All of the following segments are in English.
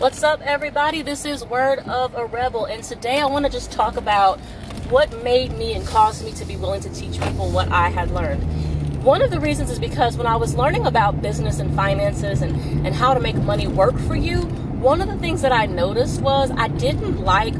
What's up, everybody? This is Word of a Rebel, and today I want to just talk about what made me and caused me to be willing to teach people what I had learned. One of the reasons is because when I was learning about business and finances and, and how to make money work for you, one of the things that I noticed was I didn't like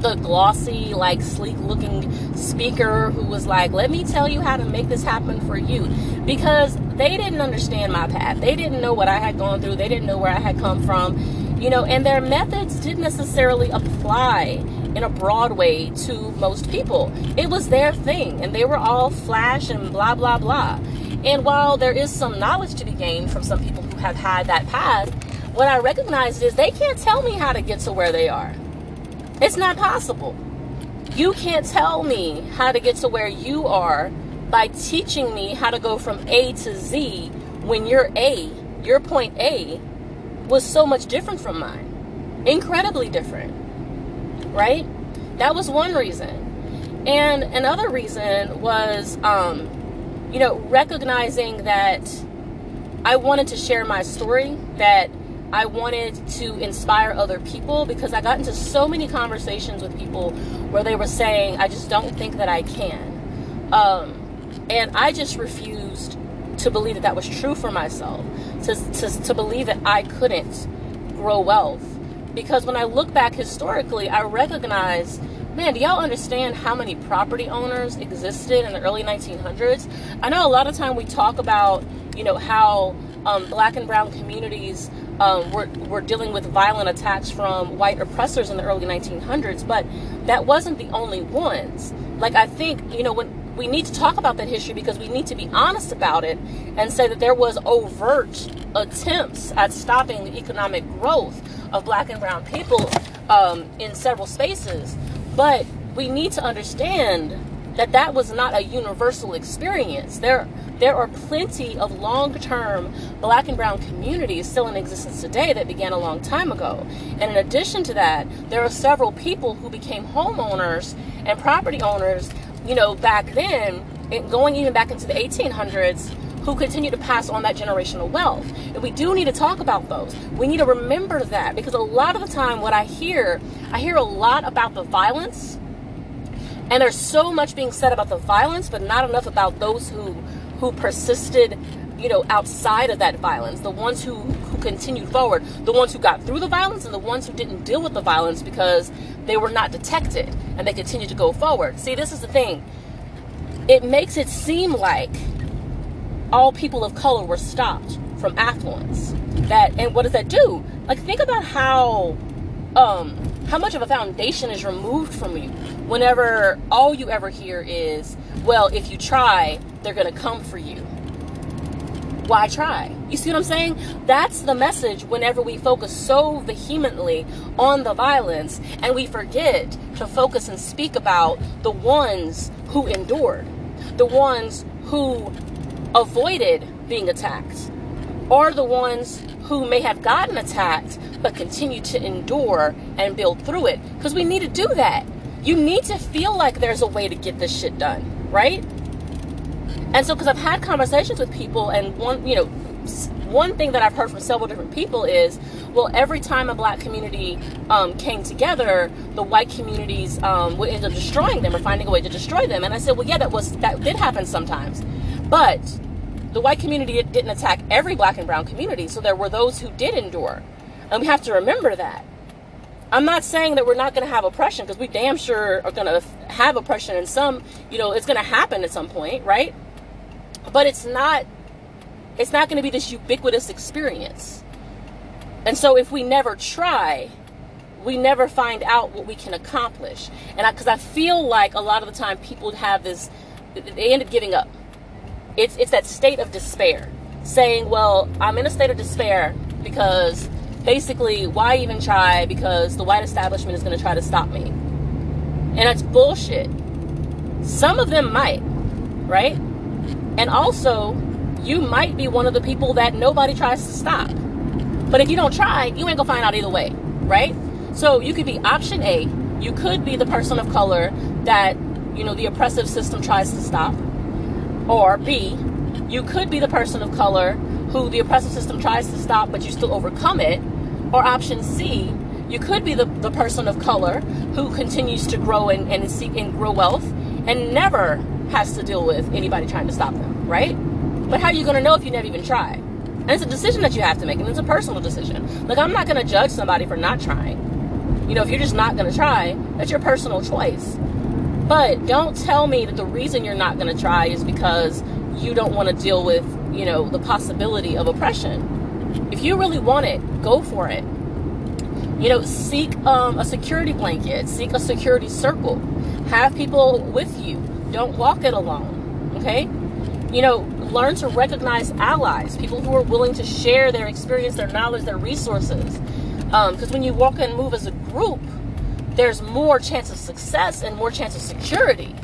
the glossy, like sleek looking speaker who was like, let me tell you how to make this happen for you. Because they didn't understand my path. They didn't know what I had gone through. They didn't know where I had come from you know, and their methods didn't necessarily apply in a broad way to most people. It was their thing, and they were all flash and blah, blah, blah. And while there is some knowledge to be gained from some people who have had that path, what I recognized is they can't tell me how to get to where they are. It's not possible. You can't tell me how to get to where you are by teaching me how to go from A to Z when you're A, your point A, was so much different from mine. Incredibly different. Right? That was one reason. And another reason was, um, you know, recognizing that I wanted to share my story, that I wanted to inspire other people because I got into so many conversations with people where they were saying, I just don't think that I can. Um, and I just refused to believe that that was true for myself, to, to, to believe that I couldn't grow wealth. Because when I look back historically, I recognize man, do y'all understand how many property owners existed in the early 1900s? I know a lot of time we talk about, you know, how um, black and brown communities um, were, were dealing with violent attacks from white oppressors in the early 1900s, but that wasn't the only ones. Like, I think, you know, when we need to talk about that history because we need to be honest about it and say that there was overt attempts at stopping the economic growth of black and brown people um, in several spaces. But we need to understand that that was not a universal experience. There, there are plenty of long-term black and brown communities still in existence today that began a long time ago. And in addition to that, there are several people who became homeowners and property owners you know, back then, going even back into the 1800s, who continue to pass on that generational wealth. And we do need to talk about those. We need to remember that because a lot of the time, what I hear, I hear a lot about the violence, and there's so much being said about the violence, but not enough about those who who persisted, you know, outside of that violence. The ones who who continued forward, the ones who got through the violence, and the ones who didn't deal with the violence because they were not detected and they continued to go forward. See, this is the thing. It makes it seem like all people of color were stopped from affluence. That and what does that do? Like think about how um how much of a foundation is removed from you whenever all you ever hear is, well, if you try, they're going to come for you why try? You see what I'm saying? That's the message whenever we focus so vehemently on the violence and we forget to focus and speak about the ones who endured, the ones who avoided being attacked, or the ones who may have gotten attacked but continue to endure and build through it. Because we need to do that. You need to feel like there's a way to get this shit done, right? And so, because I've had conversations with people, and one, you know, one thing that I've heard from several different people is, well, every time a black community um, came together, the white communities um, would end up destroying them or finding a way to destroy them. And I said, well, yeah, that was that did happen sometimes, but the white community didn't attack every black and brown community. So there were those who did endure, and we have to remember that. I'm not saying that we're not going to have oppression because we damn sure are going to have oppression in some, you know, it's going to happen at some point, right? but it's not it's not going to be this ubiquitous experience. And so if we never try we never find out what we can accomplish. And because I, I, feel like a lot of the time people have this they end up giving up. It's it's that state of despair saying well i'm in a state of despair because basically why even try because the white establishment is going to try to stop me and that's bullshit some of them might right and also, you might be one of the people that nobody tries to stop. But if you don't try, you ain't gonna find out either way, right? So you could be option A. You could be the person of color that, you know, the oppressive system tries to stop. Or B, you could be the person of color who the oppressive system tries to stop, but you still overcome it. Or option C, you could be the, the person of color who continues to grow and, and seek and grow wealth and never has to deal with anybody trying to stop them, right? But how are you to know if you never even try? And it's a decision that you have to make, and it's a personal decision. Like, I'm not to judge somebody for not trying. You know, if you're just not to try, that's your personal choice. But don't tell me that the reason you're not to try is because you don't want to deal with, you know, the possibility of oppression. If you really want it, go for it. You know, seek um, a security blanket, seek a security circle, have people with you. Don't walk it alone. Okay? You know, learn to recognize allies, people who are willing to share their experience, their knowledge, their resources. Because um, when you walk and move as a group, there's more chance of success and more chance of security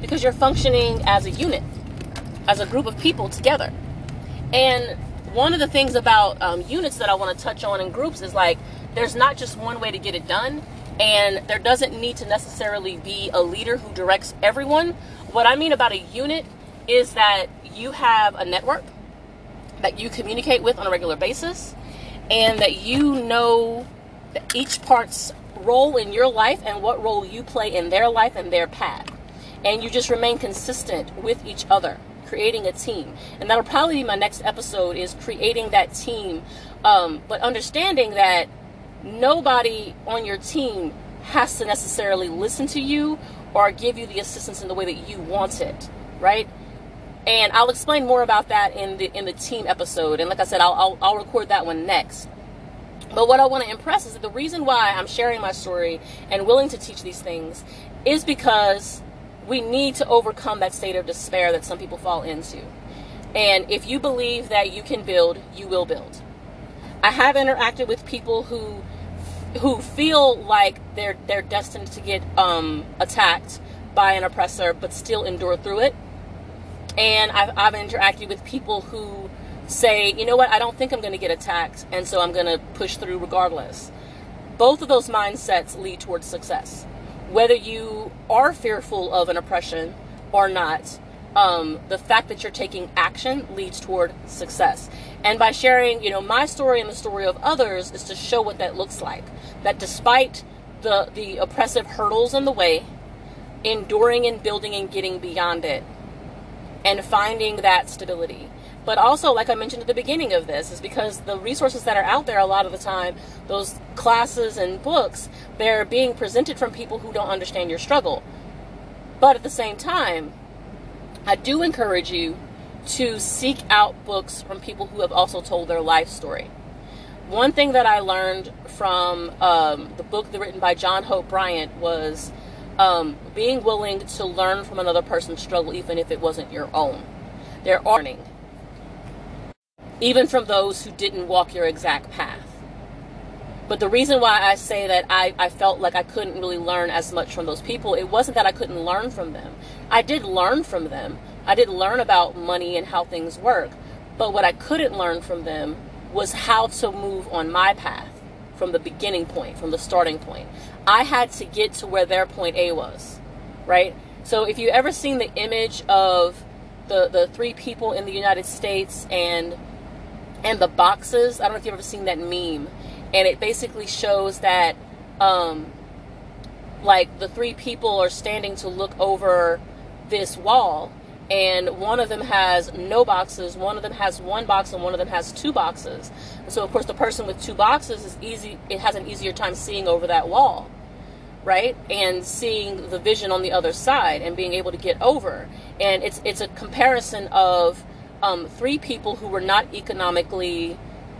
because you're functioning as a unit, as a group of people together. And one of the things about um, units that I want to touch on in groups is like there's not just one way to get it done, and there doesn't need to necessarily be a leader who directs everyone. What I mean about a unit is that you have a network that you communicate with on a regular basis and that you know each part's role in your life and what role you play in their life and their path. And you just remain consistent with each other, creating a team. And that'll probably be my next episode is creating that team. Um, but understanding that nobody on your team has to necessarily listen to you or give you the assistance in the way that you want it, right? and I'll explain more about that in the in the team episode. And like I said, I'll I'll, I'll record that one next. But what I want to impress is that the reason why I'm sharing my story and willing to teach these things is because we need to overcome that state of despair that some people fall into. And if you believe that you can build, you will build. I have interacted with people who who feel like they're they're destined to get um, attacked by an oppressor, but still endure through it and I've, I've interacted with people who say, you know what, I don't think I'm going to get attacked, and so I'm going to push through regardless. Both of those mindsets lead towards success. Whether you are fearful of an oppression or not, um, the fact that you're taking action leads toward success. And by sharing, you know, my story and the story of others is to show what that looks like. That despite the the oppressive hurdles in the way, enduring and building and getting beyond it and finding that stability. But also, like I mentioned at the beginning of this, is because the resources that are out there a lot of the time, those classes and books, they're being presented from people who don't understand your struggle. But at the same time, I do encourage you to seek out books from people who have also told their life story. One thing that I learned from um, the book written by John Hope Bryant was um, being willing to learn from another person's struggle, even if it wasn't your own. There are learning, even from those who didn't walk your exact path. But the reason why I say that I, I felt like I couldn't really learn as much from those people, it wasn't that I couldn't learn from them. I did learn from them. I did learn about money and how things work. But what I couldn't learn from them was how to move on my path from the beginning point, from the starting point. I had to get to where their point A was, right? So if you ever seen the image of the the three people in the United States and and the boxes, I don't know if you've ever seen that meme, and it basically shows that um like the three people are standing to look over this wall and one of them has no boxes one of them has one box and one of them has two boxes. And so of course the person with two boxes is easy it has an easier time seeing over that wall right? And seeing the vision on the other side and being able to get over. And it's it's a comparison of um, three people who were not economically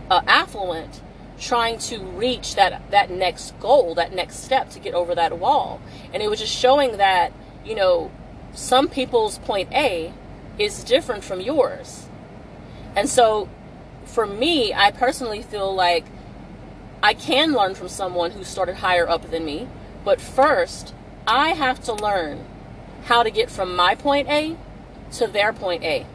uh, affluent trying to reach that that next goal that next step to get over that wall and it was just showing that you know some people's point A is different from yours. And so for me, I personally feel like I can learn from someone who started higher up than me, but first, I have to learn how to get from my point A to their point A.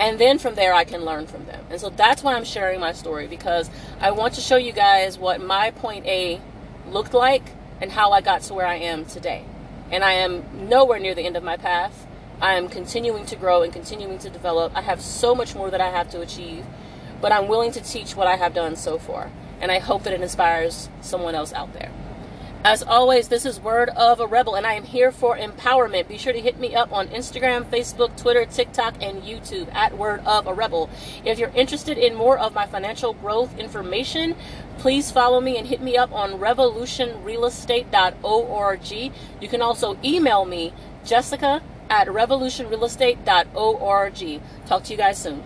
And then from there, I can learn from them. And so that's why I'm sharing my story because I want to show you guys what my point A looked like and how I got to where I am today and I am nowhere near the end of my path. I am continuing to grow and continuing to develop. I have so much more that I have to achieve, but I'm willing to teach what I have done so far. and I hope that it inspires someone else out there. As always, this is Word of a Rebel, and I am here for empowerment. Be sure to hit me up on Instagram, Facebook, Twitter, TikTok, and YouTube at Word of a Rebel. If you're interested in more of my financial growth information, please follow me and hit me up on revolutionrealestate.org. You can also email me, Jessica at revolutionrealestate.org. Talk to you guys soon.